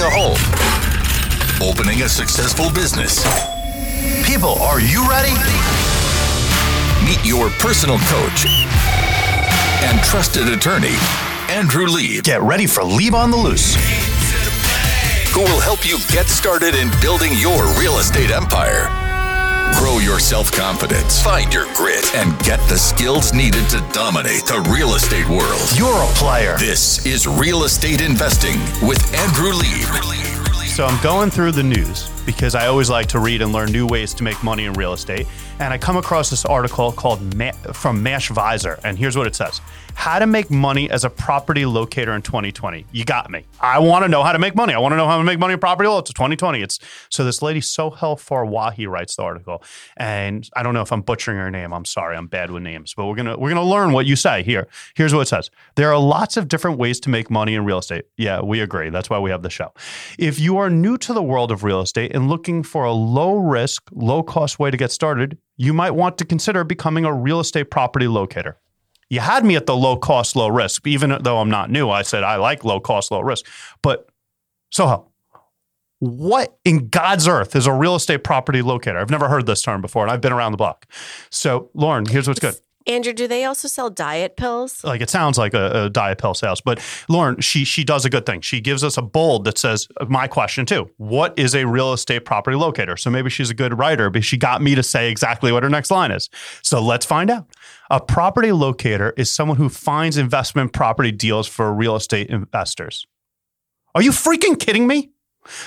a home, opening a successful business. People, are you ready? Meet your personal coach and trusted attorney, Andrew Lieb. Get ready for Lieb on the Loose. who will help you get started in building your real estate empire. Grow your self confidence, find your grit, and get the skills needed to dominate the real estate world. You're a player. This is Real Estate Investing with Andrew Lieb. So I'm going through the news because I always like to read and learn new ways to make money in real estate. And I come across this article called Ma- from Mashvisor. And here's what it says How to make money as a property locator in 2020. You got me. I want to know how to make money. I want to know how to make money in property law. It's 2020. It's so this lady Sohel Farwahi writes the article. And I don't know if I'm butchering her name. I'm sorry. I'm bad with names. But we're gonna we're gonna learn what you say here. Here's what it says. There are lots of different ways to make money in real estate. Yeah, we agree. That's why we have the show. If you are new to the world of real estate and looking for a low risk, low cost way to get started, you might want to consider becoming a real estate property locator. You had me at the low cost, low risk, even though I'm not new. I said I like low cost, low risk. But Soho, what in God's earth is a real estate property locator? I've never heard this term before, and I've been around the block. So, Lauren, here's what's good. Andrew, do they also sell diet pills? like it sounds like a, a diet pill sales but lauren she she does a good thing. She gives us a bold that says uh, my question too what is a real estate property locator? So maybe she's a good writer but she got me to say exactly what her next line is. So let's find out. A property locator is someone who finds investment property deals for real estate investors. Are you freaking kidding me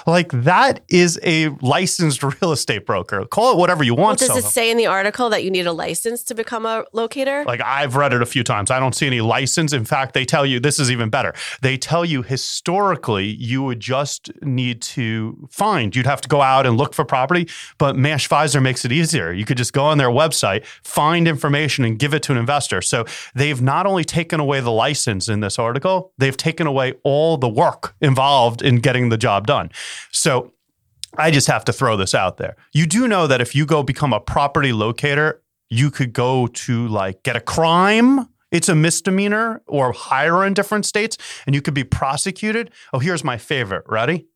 like that is a licensed real estate broker call it whatever you Well, want does it say in the article that you need a license to become a locator? Like I've read it a few times. I don't see any license. In fact, they tell you this is even better. They tell you historically you would just need to find. You'd have to go out and look for property, but Mashvisor makes it easier. You could just go on their website, find information, and give it to an investor. So they've not only taken away the license in this article, they've taken away all the work involved in getting the job done. So I just have to throw this out there. You do know that if you go become a property locator, you could go to like get a crime. It's a misdemeanor or higher in different states, and you could be prosecuted. Oh, here's my favorite. Ready?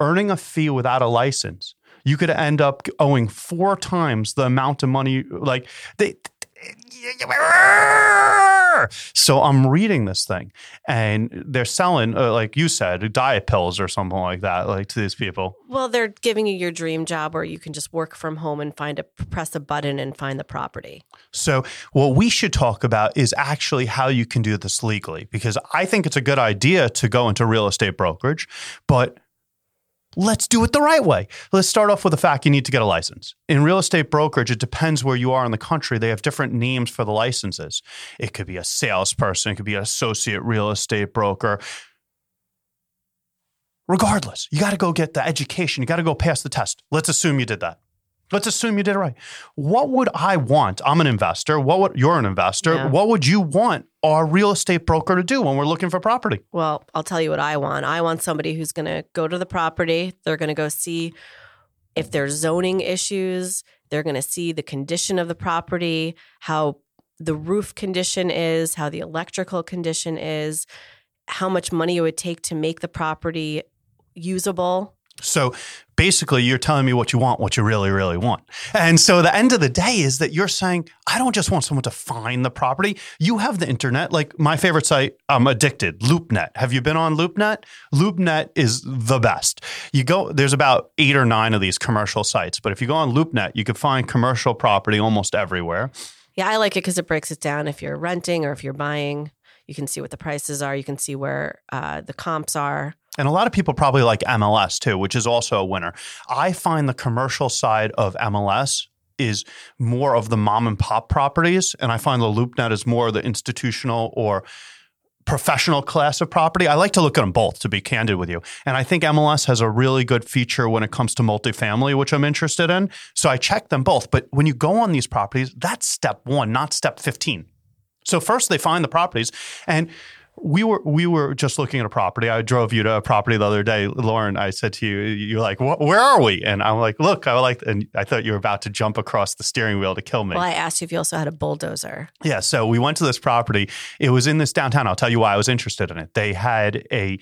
Earning a fee without a license. You could end up owing four times the amount of money. Like they. So I'm reading this thing, and they're selling, uh, like you said, diet pills or something like that, like to these people. well, they're giving you your dream job where you can just work from home and find a press a button and find the property. So, what we should talk about is actually how you can do this legally, because I think it's a good idea to go into real estate brokerage, but let's do it the right way. Let's start off with the fact you need to get a license. In real estate brokerage, it depends where you are in the country. They have different names for the licenses. It could be a salesperson, it could be an associate real estate broker. Regardless, you got to go get the education. You got to go pass the test. Let's assume you did that. Let's assume you did it right. What would I want? I'm an investor. What would you're an investor? Yeah. What would you want our real estate broker to do when we're looking for property? Well, I'll tell you what I want. I want somebody who's going to go to the property. They're going to go see if there's zoning issues. They're going to see the condition of the property, how the roof condition is, how the electrical condition is, how much money it would take to make the property usable. So basically, you're telling me what you want, what you really, really want. And so the end of the day is that you're saying, I don't just want someone to find the property. You have the internet. Like my favorite site, I'm addicted, LoopNet. Have you been on LoopNet? LoopNet is the best. You go, there's about eight or nine of these commercial sites, but if you go on LoopNet, you can find commercial property almost everywhere. Yeah, I like it because it breaks it down. If you're renting or if you're buying, you can see what the prices are. You can see where uh, the comps are. And a lot of people probably like MLS too, which is also a winner. I find the commercial side of MLS is more of the mom and pop properties, and I find the LoopNet is more the institutional or professional class of property. I like to look at them both, to be candid with you. And I think MLS has a really good feature when it comes to multifamily, which I'm interested in. So I check them both. But when you go on these properties, that's step one, not step 15. So first they find the properties and we were we were just looking at a property. I drove you to a property the other day, Lauren. I said to you, "You're like, where are we?" And I'm like, "Look, I like." And I thought you were about to jump across the steering wheel to kill me. Well, I asked you if you also had a bulldozer. Yeah, so we went to this property. It was in this downtown. I'll tell you why I was interested in it. They had a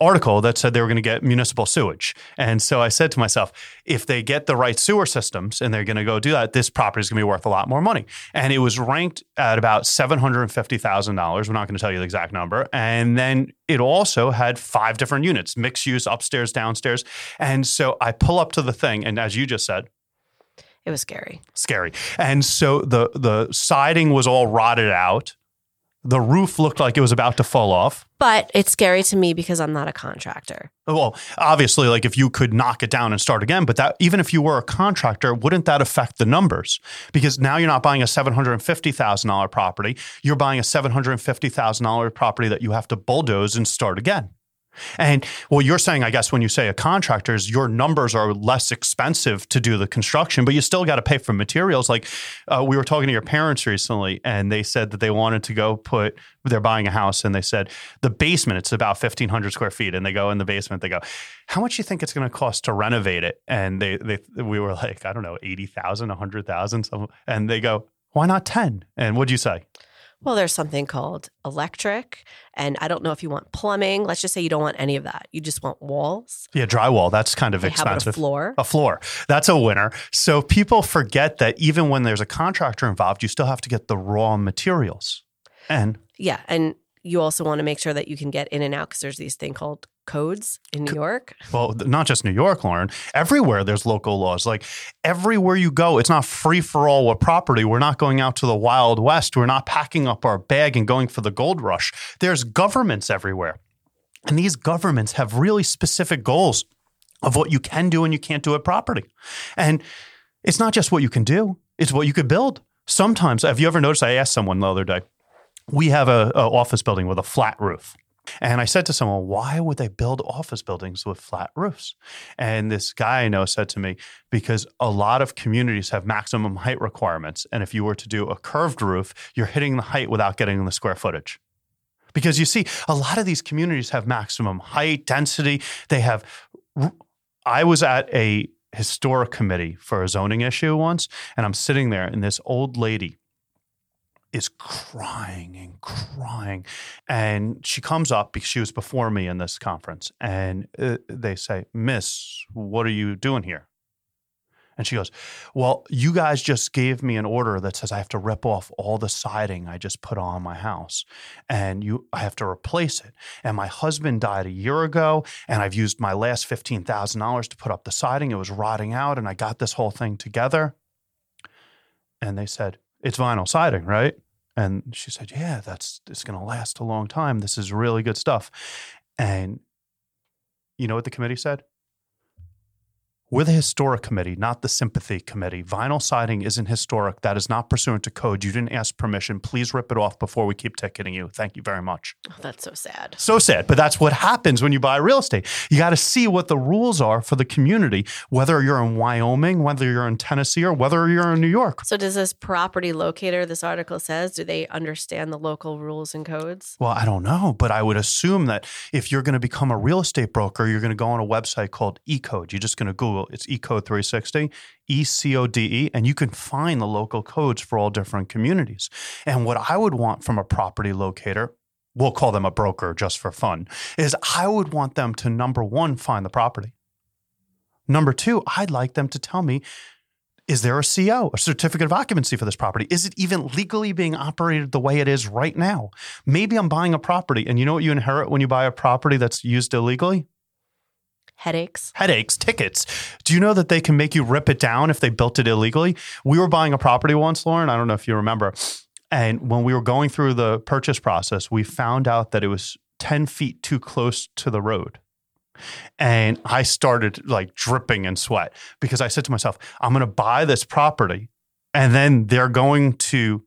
article that said they were going to get municipal sewage. And so I said to myself, if they get the right sewer systems and they're going to go do that, this property is going to be worth a lot more money. And it was ranked at about $750,000. We're not going to tell you the exact number. And then it also had five different units, mixed use, upstairs, downstairs. And so I pull up to the thing. And as you just said, It was scary. scary. And so the the siding was all rotted out. The roof looked like it was about to fall off. But it's scary to me because I'm not a contractor. Oh, well, obviously, like if you could knock it down and start again, but that even if you were a contractor, wouldn't that affect the numbers? Because now you're not buying a seven hundred and fifty thousand dollar property; you're buying a seven hundred and fifty thousand dollar property that you have to bulldoze and start again. And what you're saying, I guess, when you say a contractor, is your numbers are less expensive to do the construction, but you still got to pay for materials. Like uh, we were talking to your parents recently, and they said that they wanted to go put. They're buying a house, and they said the basement. It's about fifteen hundred square feet, and they go in the basement. They go, "How much do you think it's going to cost to renovate it?" And they, they, we were like, "I don't know, eighty thousand, a hundred thousand, and they go, "Why not 10? And what'd you say? Well, there's something called electric, and I don't know if you want plumbing. Let's just say you don't want any of that. You just want walls. Yeah, drywall. That's kind of about a floor? A floor. That's a winner. So people forget that even when there's a contractor involved, you still have to get the raw materials. And Yeah, and you also want to make sure that you can get in and out because there's these thing called codes in New York. well, not just New York, Lauren. Everywhere there's local laws. Like everywhere you go, it's not free for all with property. We're not going out to the Wild West. We're not packing up our bag and going for the gold rush. There's governments everywhere. And these governments have really specific goals of what you can do and you can't do at property. And it's not just what you can do, it's what you could build. Sometimes, have you ever noticed? I asked someone the other day, we have a, a office building with a flat roof. And I said to someone, why would they build office buildings with flat roofs? And this guy I know said to me, because a lot of communities have maximum height requirements. And if you were to do a curved roof, you're hitting the height without getting the square footage. Because you see, a lot of these communities have maximum height, density. They have. I was at a historic committee for a zoning issue once, and I'm sitting there, and this old lady is crying and crying. And she comes up because she was before me in this conference. And uh, they say, Miss, what are you doing here? And she goes, Well, you guys just gave me an order that says I have to rip off all the siding I just put on my house and you I have to replace it. And my husband died a year ago and I've used my last $15,000 to put up the siding. It was rotting out and I got this whole thing together. And they said, It's vinyl siding, right? And she said, Yeah, that's it's gonna last a long time. This is really good stuff. And you know what the committee said? We're the historic committee, not the sympathy committee. Vinyl siding isn't historic. That is not pursuant to code. You didn't ask permission. Please rip it off before we keep ticketing you. Thank you very much. Oh, that's so sad. So sad, but that's what happens when you buy real estate. You got to see what the rules are for the community, whether you're in Wyoming, whether you're in Tennessee, or whether you're in New York. So, does this property locator, this article says, do they understand the local rules and codes? Well, I don't know, but I would assume that if you're going to become a real estate broker, you're going to go on a website called eCode. You're just going to Google it's eCode 360, E C O D E, and you can find the local codes for all different communities. And what I would want from a property locator, we'll call them a broker just for fun, is I would want them to number one, find the property. Number two, I'd like them to tell me is there a CO, a certificate of occupancy for this property? Is it even legally being operated the way it is right now? Maybe I'm buying a property, and you know what you inherit when you buy a property that's used illegally? Headaches. Headaches, tickets. Do you know that they can make you rip it down if they built it illegally? We were buying a property once, Lauren. I don't know if you remember. And when we were going through the purchase process, we found out that it was 10 feet too close to the road. And I started like dripping in sweat because I said to myself, I'm going to buy this property and then they're going to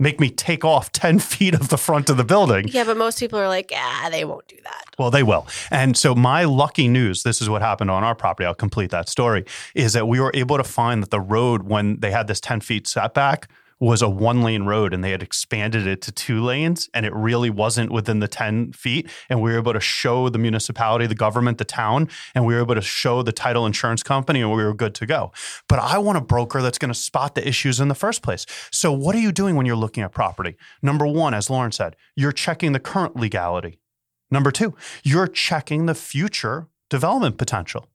make me take off 10 feet of the front of the building. Yeah, but most people are like, ah, they won't do that. Well, they will. And so, my lucky news this is what happened on our property. I'll complete that story is that we were able to find that the road, when they had this 10 feet setback, was a one lane road and they had expanded it to two lanes and it really wasn't within the 10 feet. And we were able to show the municipality, the government, the town, and we were able to show the title insurance company and we were good to go. But I want a broker that's going to spot the issues in the first place. So, what are you doing when you're looking at property? Number one, as Lauren said, you're checking the current legality. Number two, you're checking the future development potential.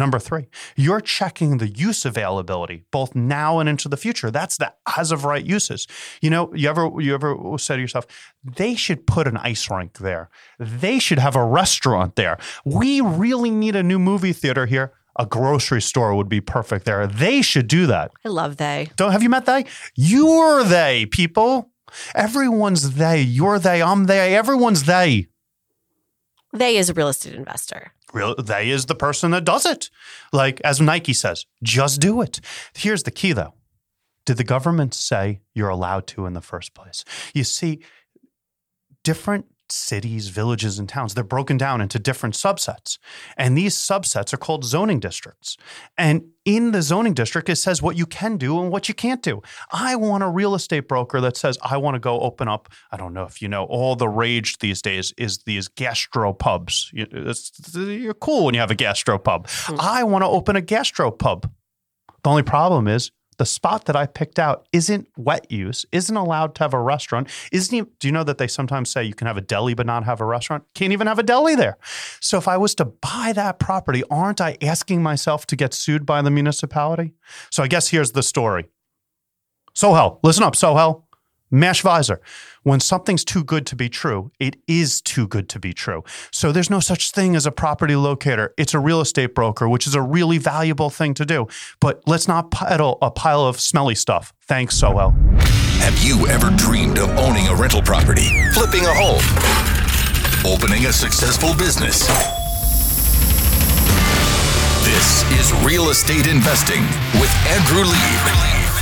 Number three, you're checking the use availability both now and into the future. That's the as of right uses. You know, you ever you ever say to yourself, they should put an ice rink there. They should have a restaurant there. We really need a new movie theater here. A grocery store would be perfect there. They should do that. I love they. Don't have you met they? You're they, people. Everyone's they. You're they. I'm they. Everyone's they. They is a real estate investor. Real, they is the person that does it. Like as Nike says, just do it. Here's the key though. Did the government say you're allowed to in the first place? You see, different cities, villages, and towns, they're broken down into different subsets. And these subsets are called zoning districts. And in the zoning district, it says what you can do and what you can't do. I want a real estate broker that says, I want to go open up, I don't know if you know, all the rage these days is these gastro pubs. You're cool when you have a gastro pub. Mm-hmm. I want to open a gastro pub. The only problem is the spot that I picked out isn't wet use, isn't allowed to have a restaurant. Isn't even, do you know that they sometimes say you can have a deli but not have a restaurant? Can't even have a deli there. So if I was to buy that property, aren't I asking myself to get sued by the municipality? So I guess here's the story. Sohel, listen up, Sohel. Mashvisor. When something's too good to be true, it is too good to be true. So there's no such thing as a property locator. It's a real estate broker, which is a really valuable thing to do. But let's not peddle a pile of smelly stuff. Thanks, Sohel. Have you ever dreamed of owning a rental property, flipping a home, opening a successful business? This is Real Estate Investing with Andrew Lieb.